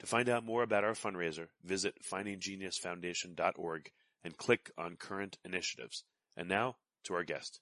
To find out more about our fundraiser, visit findinggeniusfoundation.org and click on current initiatives. And now to our guest.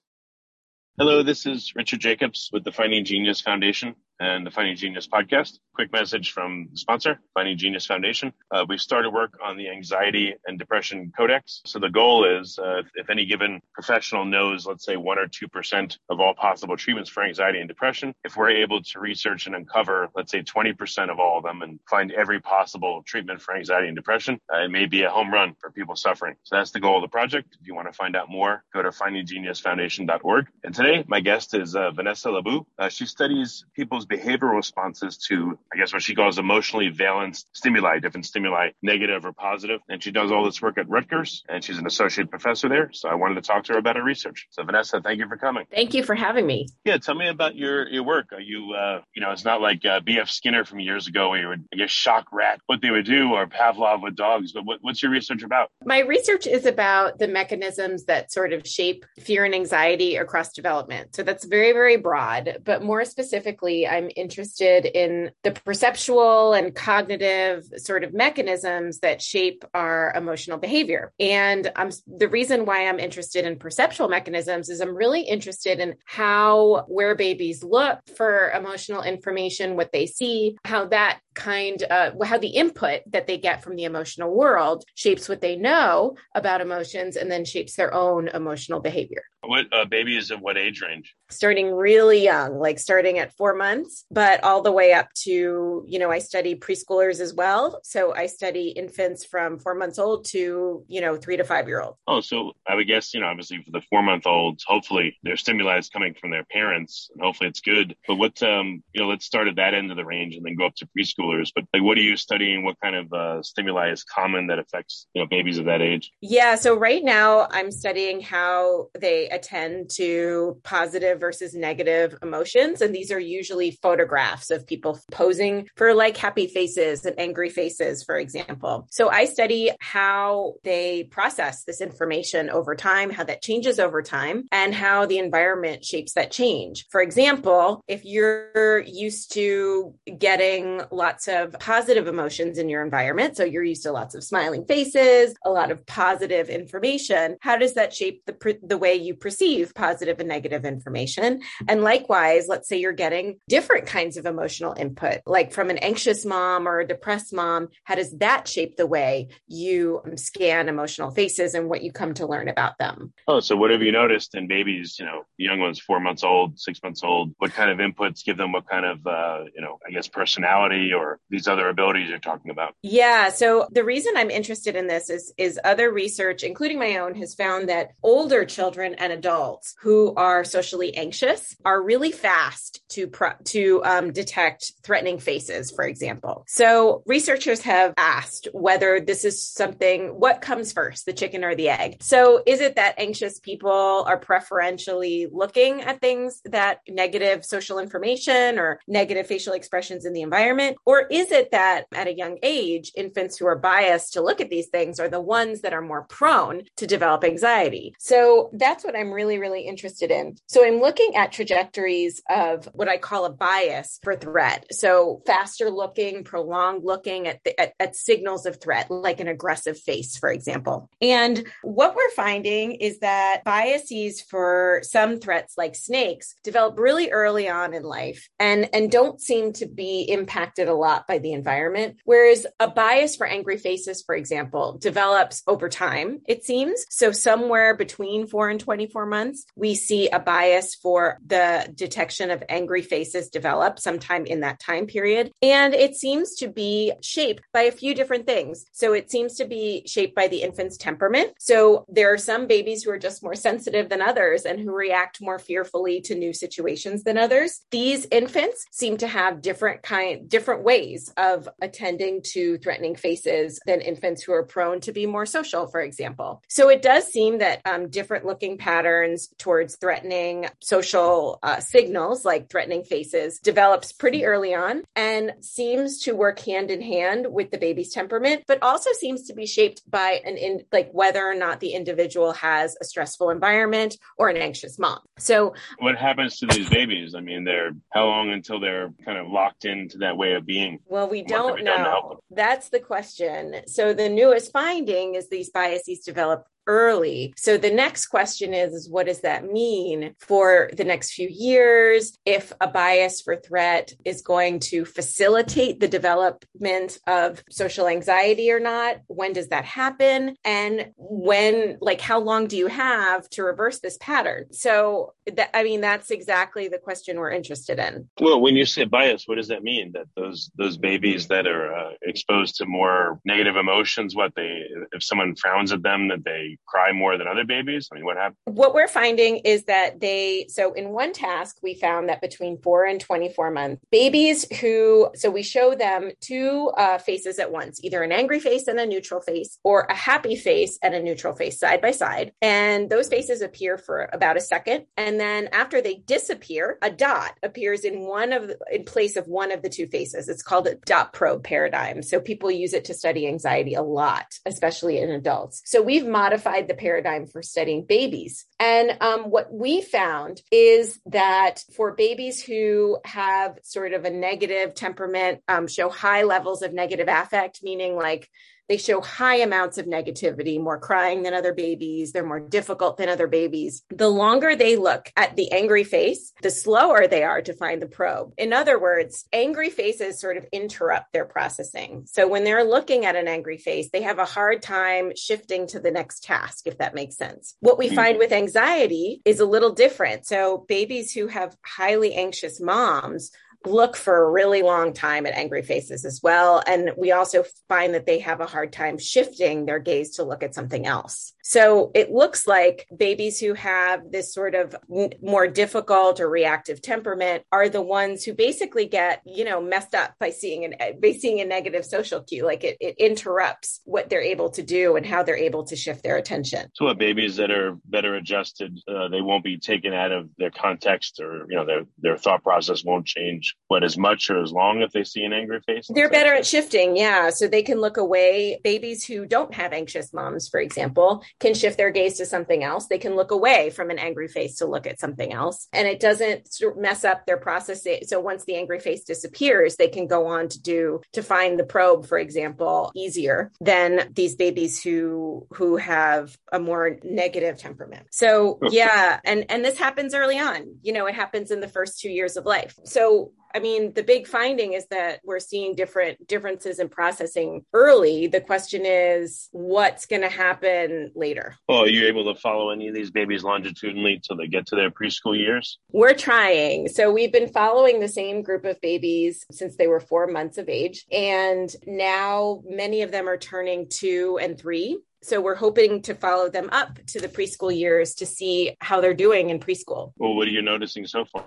Hello, this is Richard Jacobs with the Finding Genius Foundation and the Finding Genius podcast. Quick message from the sponsor, Finding Genius Foundation. Uh, we've started work on the Anxiety and Depression Codex. So the goal is, uh, if, any given professional knows, let's say one or two percent of all possible treatments for anxiety and depression, if we're able to research and uncover, let's say twenty percent of all of them, and find every possible treatment for anxiety and depression, uh, it may be a home run for people suffering. So that's the goal of the project. If you want to find out more, go to findinggeniusfoundation.org. And today, my guest is uh, Vanessa LoBue. Uh, she studies people's behavioral responses to, I guess, what she calls emotionally valenced stimuli, different stimuli, negative or positive. And she does all this work at Rutgers, and she's an associate professor there. So I wanted to talk to her about her research. So Vanessa, thank you for coming. Thank you for having me. Yeah, tell me about your your work. Are you, uh, you know, it's not like uh, B.F. Skinner from years ago where you would, I guess, shock rat what they would do, or Pavlov with dogs. But what, what's your research about? My research is about the mechanisms that sort of shape fear and anxiety across development. So that's very, very broad. But more specifically, I'm interested in the perceptual and cognitive sort of mechanisms that shape our emotional behavior. And I'm the reason why I'm interested in perceptual mechanisms is I'm really interested in how where babies look for emotional information, what they see, how that kind of how the input that they get from the emotional world shapes what they know about emotions and then shapes their own emotional behavior. What uh, babies of what age range? Starting really young, like starting at four months, but all the way up to, you know, I study preschoolers as well. So I study infants from four months old to, you know, three to five year old. Oh, so I would guess, you know, obviously for the four month olds, hopefully their stimuli is coming from their parents and hopefully it's good. But what, um, you know, let's start at that end of the range and then go up to preschoolers. But like, what are you studying? What kind of uh, stimuli is common that affects, you know, babies of that age? Yeah. So right now I'm studying how they attend to positive versus negative emotions. And these are usually photographs of people posing for like happy faces and angry faces, for example. So I study how they process this information over time, how that changes over time, and how the environment shapes that change. For example, if you're used to getting lots of positive emotions in your environment, so you're used to lots of smiling faces, a lot of positive information, how does that shape the, the way you perceive positive and negative information. And likewise, let's say you're getting different kinds of emotional input, like from an anxious mom or a depressed mom, how does that shape the way you scan emotional faces and what you come to learn about them? Oh, so what have you noticed in babies, you know, young ones, four months old, six months old? What kind of inputs give them what kind of, uh, you know, I guess personality or these other abilities you're talking about? Yeah. So the reason I'm interested in this is, is other research, including my own, has found that older children and adults who are socially anxious are really fast to pro- to um, detect threatening faces, for example. So researchers have asked whether this is something. What comes first, the chicken or the egg? So is it that anxious people are preferentially looking at things that negative social information or negative facial expressions in the environment, or is it that at a young age, infants who are biased to look at these things are the ones that are more prone to develop anxiety? So that's what I'm really, really interested in. So I'm looking at trajectories of what I call a bias for threat. So faster looking, prolonged looking at, the, at, at signals of threat, like an aggressive face, for example. And what we're finding is that biases for some threats like snakes develop really early on in life and, and don't seem to be impacted a lot by the environment. Whereas a bias for angry faces, for example, develops over time, it seems. So somewhere between four and 24 months, we see a bias for the detection of angry faces develop sometime in that time period. And it seems to be shaped by a few different things. So it seems to be shaped by the infant's temperament. So there are some babies who are just more sensitive than others and who react more fearfully to new situations than others. These infants seem to have different kind, different ways of attending to threatening faces than infants who are prone to be more social, for example. So it does seem that um, different looking patterns towards threatening social uh, signals like threatening faces develops pretty early on and seems to work hand in hand with the baby's temperament, but also seems to be shaped by an in like whether or not the individual has a stressful environment or an anxious mom. So what happens to these babies? I mean, they're how long until they're kind of locked into that way of being? Well, we don't know. That's the question. So the newest finding is these biases develop early. So the next question is, is what does that mean for the next few years? If a bias for threat is going to facilitate the development of social anxiety or not, when does that happen? And when, like, how long do you have to reverse this pattern? So that, I mean, that's exactly the question we're interested in. Well, when you say bias, what does that mean? That those, those babies that are uh, exposed to more negative emotions, what they, if someone frowns at them, that they cry more than other babies? I mean, what happened? What we're finding is that they, so in one task, we found that between four and 24 months, babies who, so we show them two uh, faces at once, either an angry face and a neutral face, or a happy face and a neutral face side by side. And those faces appear for about a second. And then after they disappear, a dot appears in one of, in place of one of the two faces. It's called a dot probe paradigm. So people use it to study anxiety a lot, especially in adults. So we've modified modified the paradigm for studying babies. And um, what we found is that for babies who have sort of a negative temperament, um, show high levels of negative affect, meaning like they show high amounts of negativity, more crying than other babies. They're more difficult than other babies. The longer they look at the angry face, the slower they are to find the probe. In other words, angry faces sort of interrupt their processing. So when they're looking at an angry face, they have a hard time shifting to the next task, if that makes sense. What we hmm. find with anxiety is a little different. So babies who have highly anxious moms look for a really long time at angry faces as well. And we also find that they have a hard time shifting their gaze to look at something else. So it looks like babies who have this sort of more difficult or reactive temperament are the ones who basically get, you know, messed up by seeing an by seeing a negative social cue. Like it, it interrupts what they're able to do and how they're able to shift their attention. So what babies that are better adjusted, uh, they won't be taken out of their context or, you know, their, their thought process won't change what as much or as long if they see an angry face? They're better at shifting, yeah. So they can look away. Babies who don't have anxious moms, for example, can shift their gaze to something else. They can look away from an angry face to look at something else. And it doesn't mess up their process. So once the angry face disappears, they can go on to do to find the probe, for example, easier than these babies who who have a more negative temperament. So yeah, and and this happens early on. You know, it happens in the first two years of life. So I mean, the big finding is that we're seeing different differences in processing early. The question is, what's going to happen later? Well, are you able to follow any of these babies longitudinally till they get to their preschool years? We're trying. So we've been following the same group of babies since they were four months of age. And now many of them are turning two and three. So we're hoping to follow them up to the preschool years to see how they're doing in preschool. Well, what are you noticing so far?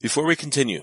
Before we continue,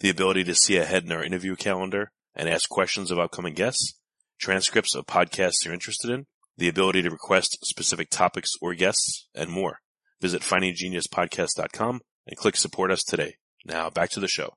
the ability to see ahead in our interview calendar and ask questions of upcoming guests, transcripts of podcasts you're interested in, the ability to request specific topics or guests, and more. Visit findinggeniuspodcast.com and click support us today. Now back to the show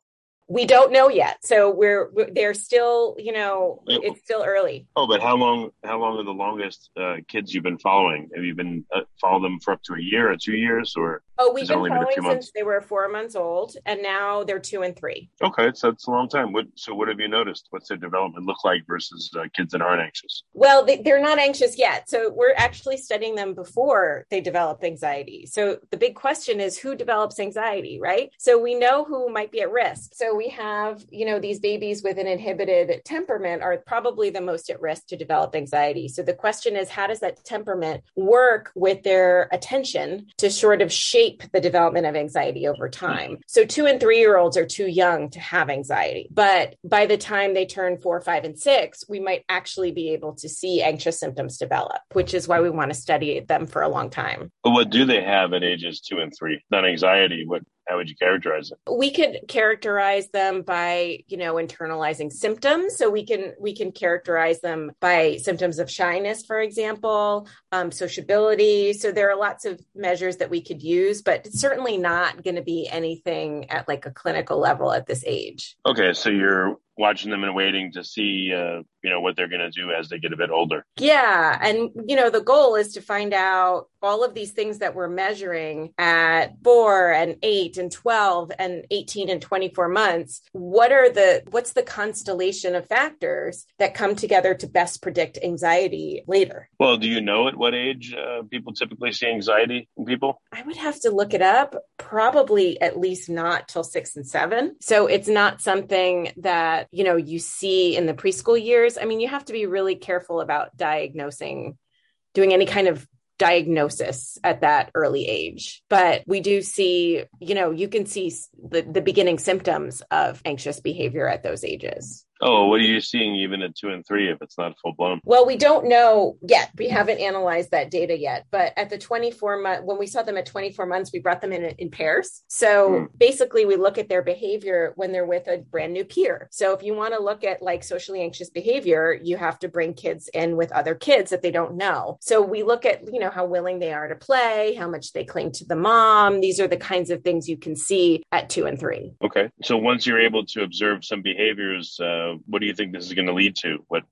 we don't know yet. So we're, we're, they're still you know it's still early. Oh but how long how long are the longest uh, kids you've been following? Have you been uh, follow them for up to a year or two years or oh we've been following been since they were four months old and now they're two and three. Okay so it's a long time. What so what have you noticed? What's their development look like versus uh, kids that aren't anxious? Well they, they're not anxious yet. So we're actually studying them before they develop anxiety. So the big question is who develops anxiety right? So we know who might be at risk. So we have, you know, these babies with an inhibited temperament are probably the most at risk to develop anxiety. So the question is, how does that temperament work with their attention to sort of shape the development of anxiety over time? So two and three year olds are too young to have anxiety. But by the time they turn four, five, and six, we might actually be able to see anxious symptoms develop, which is why we want to study them for a long time. But what do they have at ages two and three? Not anxiety. What how would you characterize it? We could characterize them by you know internalizing symptoms. So we can we can characterize them by symptoms of shyness for example um, sociability. So there are lots of measures that we could use but it's certainly not going to be anything at like a clinical level at this age. Okay so you're watching them and waiting to see uh, you know what they're going to do as they get a bit older. Yeah and you know the goal is to find out all of these things that we're measuring at four and eight and 12 and 18 and 24 months. What are the what's the constellation of factors that come together to best predict anxiety later? Well do you know at what age uh, people typically see anxiety in people? I would have to look it up probably at least not till six and seven. So it's not something that you know, you see in the preschool years. I mean, you have to be really careful about diagnosing, doing any kind of diagnosis at that early age. But we do see, you know, you can see the, the beginning symptoms of anxious behavior at those ages. Oh, what are you seeing even at two and three if it's not full blown? Well, we don't know yet. We haven't analyzed that data yet. But at the 24 month, when we saw them at 24 months, we brought them in in pairs. So mm. basically, we look at their behavior when they're with a brand new peer. So if you want to look at like socially anxious behavior, you have to bring kids in with other kids that they don't know. So we look at, you know, how willing they are to play, how much they cling to the mom. These are the kinds of things you can see at two and three. Okay. So once you're able to observe some behaviors, uh, what do you think this is going to lead to? What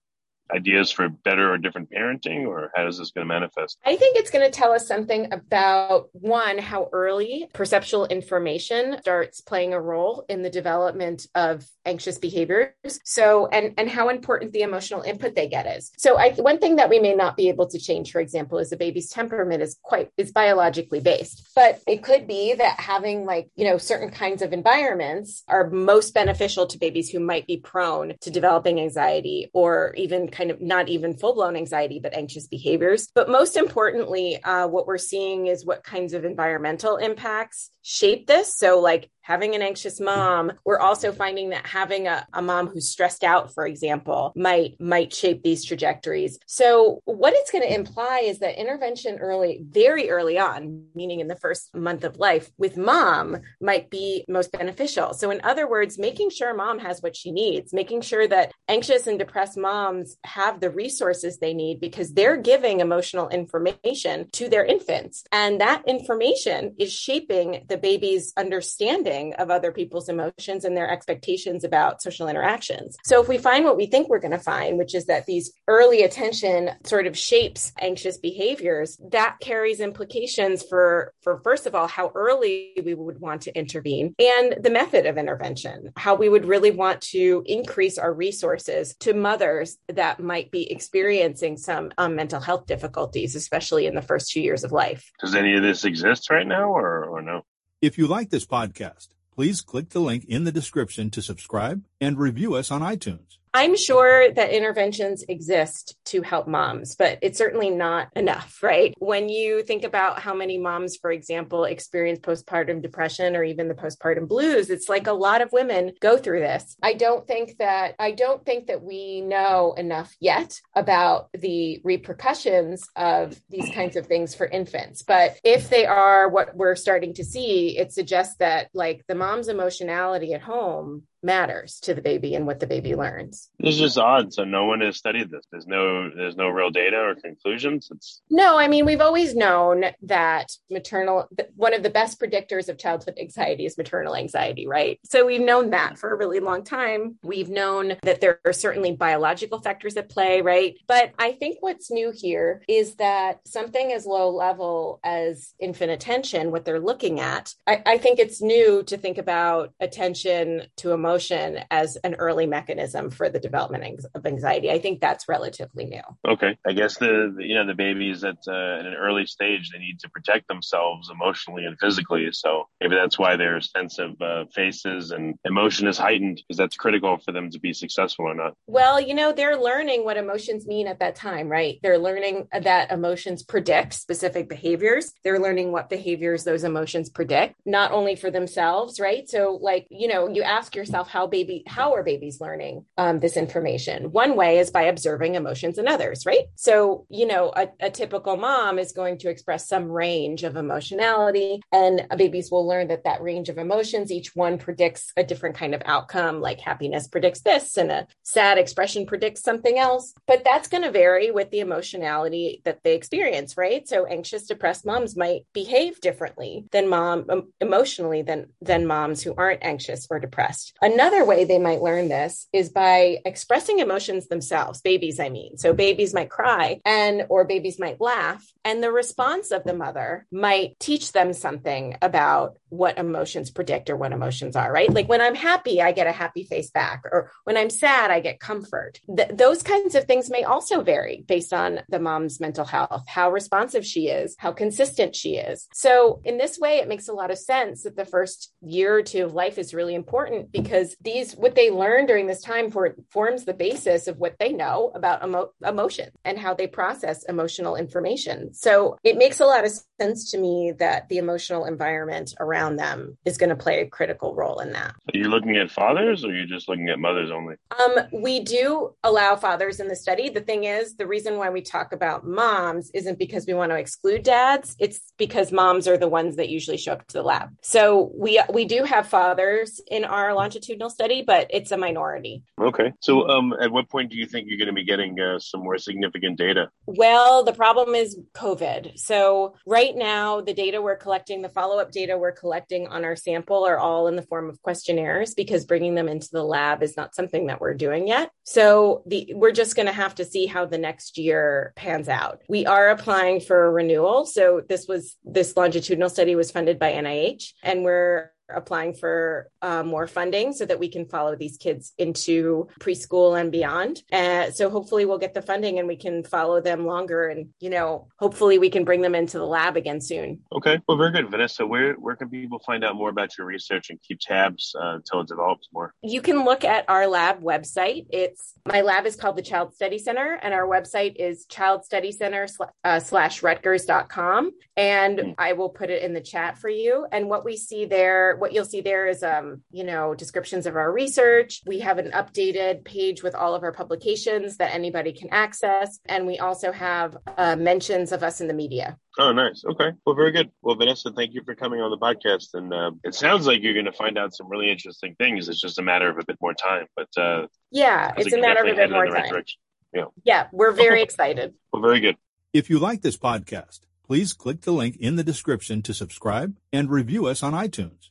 ideas for better or different parenting, or how is this going to manifest? I think it's going to tell us something about one, how early perceptual information starts playing a role in the development of anxious behaviors. So, and and how important the emotional input they get is. So, I one thing that we may not be able to change, for example, is the baby's temperament is quite is biologically based, but it could be that having like you know certain kinds of environments are most beneficial to babies who might be prone to developing anxiety or even kind of not even full blown anxiety, but anxious behaviors. But most importantly, uh, what we're seeing is what kinds of environmental impacts shape this. So, like having an anxious mom, we're also finding that having a, a mom who's stressed out, for example, might might shape these trajectories. So, what it's going to imply is that intervention early, very early on, meaning in the first month of life, with mom might be most beneficial. So, in other words, making sure mom has what she needs, making sure that anxious and depressed moms have the resources they need because they're giving emotional information to their infants, and that information is shaping the baby's understanding understanding of other people's emotions and their expectations about social interactions. So if we find what we think we're going to find, which is that these early attention sort of shapes anxious behaviors, that carries implications for, for first of all, how early we would want to intervene and the method of intervention, how we would really want to increase our resources to mothers that might be experiencing some um, mental health difficulties, especially in the first few years of life. Does any of this exist right now or, or no? If you like this podcast, please click the link in the description to subscribe and review us on iTunes. I'm sure that interventions exist to help moms, but it's certainly not enough, right? When you think about how many moms, for example, experience postpartum depression or even the postpartum blues, it's like a lot of women go through this. I don't think that I don't think that we know enough yet about the repercussions of these kinds of things for infants. But if they are what we're starting to see, it suggests that like the mom's emotionality at home matters to the baby and what the baby learns. This is just odd. So no one has studied this. There's no there's no real data or conclusions. It's no. I mean, we've always known that maternal one of the best predictors of childhood anxiety is maternal anxiety, right? So we've known that for a really long time. We've known that there are certainly biological factors at play, right? But I think what's new here is that something as low level as infant attention, what they're looking at, I, I think it's new to think about attention to emotion emotion as an early mechanism for the development of anxiety. I think that's relatively new. Okay, I guess the, the you know the babies at uh, at an early stage they need to protect themselves emotionally and physically. So maybe that's why their sense of uh, faces and emotion is heightened because that's critical for them to be successful or not. Well, you know they're learning what emotions mean at that time, right? They're learning that emotions predict specific behaviors. They're learning what behaviors those emotions predict, not only for themselves, right? So like you know you ask yourself yourself how baby how are babies learning um, this information? One way is by observing emotions in others right? So you know a, a typical mom is going to express some range of emotionality and babies will learn that that range of emotions each one predicts a different kind of outcome like happiness predicts this and a sad expression predicts something else. But that's going to vary with the emotionality that they experience right? So anxious depressed moms might behave differently than mom um, emotionally than than moms who aren't anxious or depressed Another way they might learn this is by expressing emotions themselves, babies, I mean. So babies might cry and, or babies might laugh, and the response of the mother might teach them something about what emotions predict or what emotions are, right? Like when I'm happy, I get a happy face back, or when I'm sad, I get comfort. Th- those kinds of things may also vary based on the mom's mental health, how responsive she is, how consistent she is. So, in this way, it makes a lot of sense that the first year or two of life is really important because these what they learn during this time for forms the basis of what they know about emo- emotion and how they process emotional information. So it makes a lot of sense to me that the emotional environment around them is going to play a critical role in that. Are you looking at fathers or are you just looking at mothers only? Um, we do allow fathers in the study. The thing is, the reason why we talk about moms isn't because we want to exclude dads. It's because moms are the ones that usually show up to the lab. So we we do have fathers in our longitudinal study, but it's a minority. Okay. So um, at what point do you think you're going to be getting uh, some more significant data? Well, the problem is COVID. So right right now, the data we're collecting, the follow up data we're collecting on our sample are all in the form of questionnaires because bringing them into the lab is not something that we're doing yet. So the, we're just going to have to see how the next year pans out. We are applying for a renewal. So this was, this longitudinal study was funded by NIH and we're applying for uh, more funding so that we can follow these kids into preschool and beyond. Uh, so hopefully we'll get the funding and we can follow them longer and, you know, hopefully we can bring them into the lab again soon. Okay. Well, very good. Vanessa, where, where can people find out more about your research and keep tabs uh, until it develops more? You can look at our lab website. It's my lab is called the Child Study Center and our website is childstudycenter uh, slash rutgers.com. And mm-hmm. I will put it in the chat for you. And what we see there, what you'll see there is, um, you know, descriptions of our research. We have an updated page with all of our publications that anybody can access. And we also have uh, mentions of us in the media. Oh, nice. Okay. Well, very good. Well, Vanessa, thank you for coming on the podcast. And uh, it sounds like you're going to find out some really interesting things. It's just a matter of a bit more time. But uh, yeah, it's like a matter of a bit more time. Right yeah. yeah, we're very excited. Well, very good. If you like this podcast, please click the link in the description to subscribe and review us on iTunes.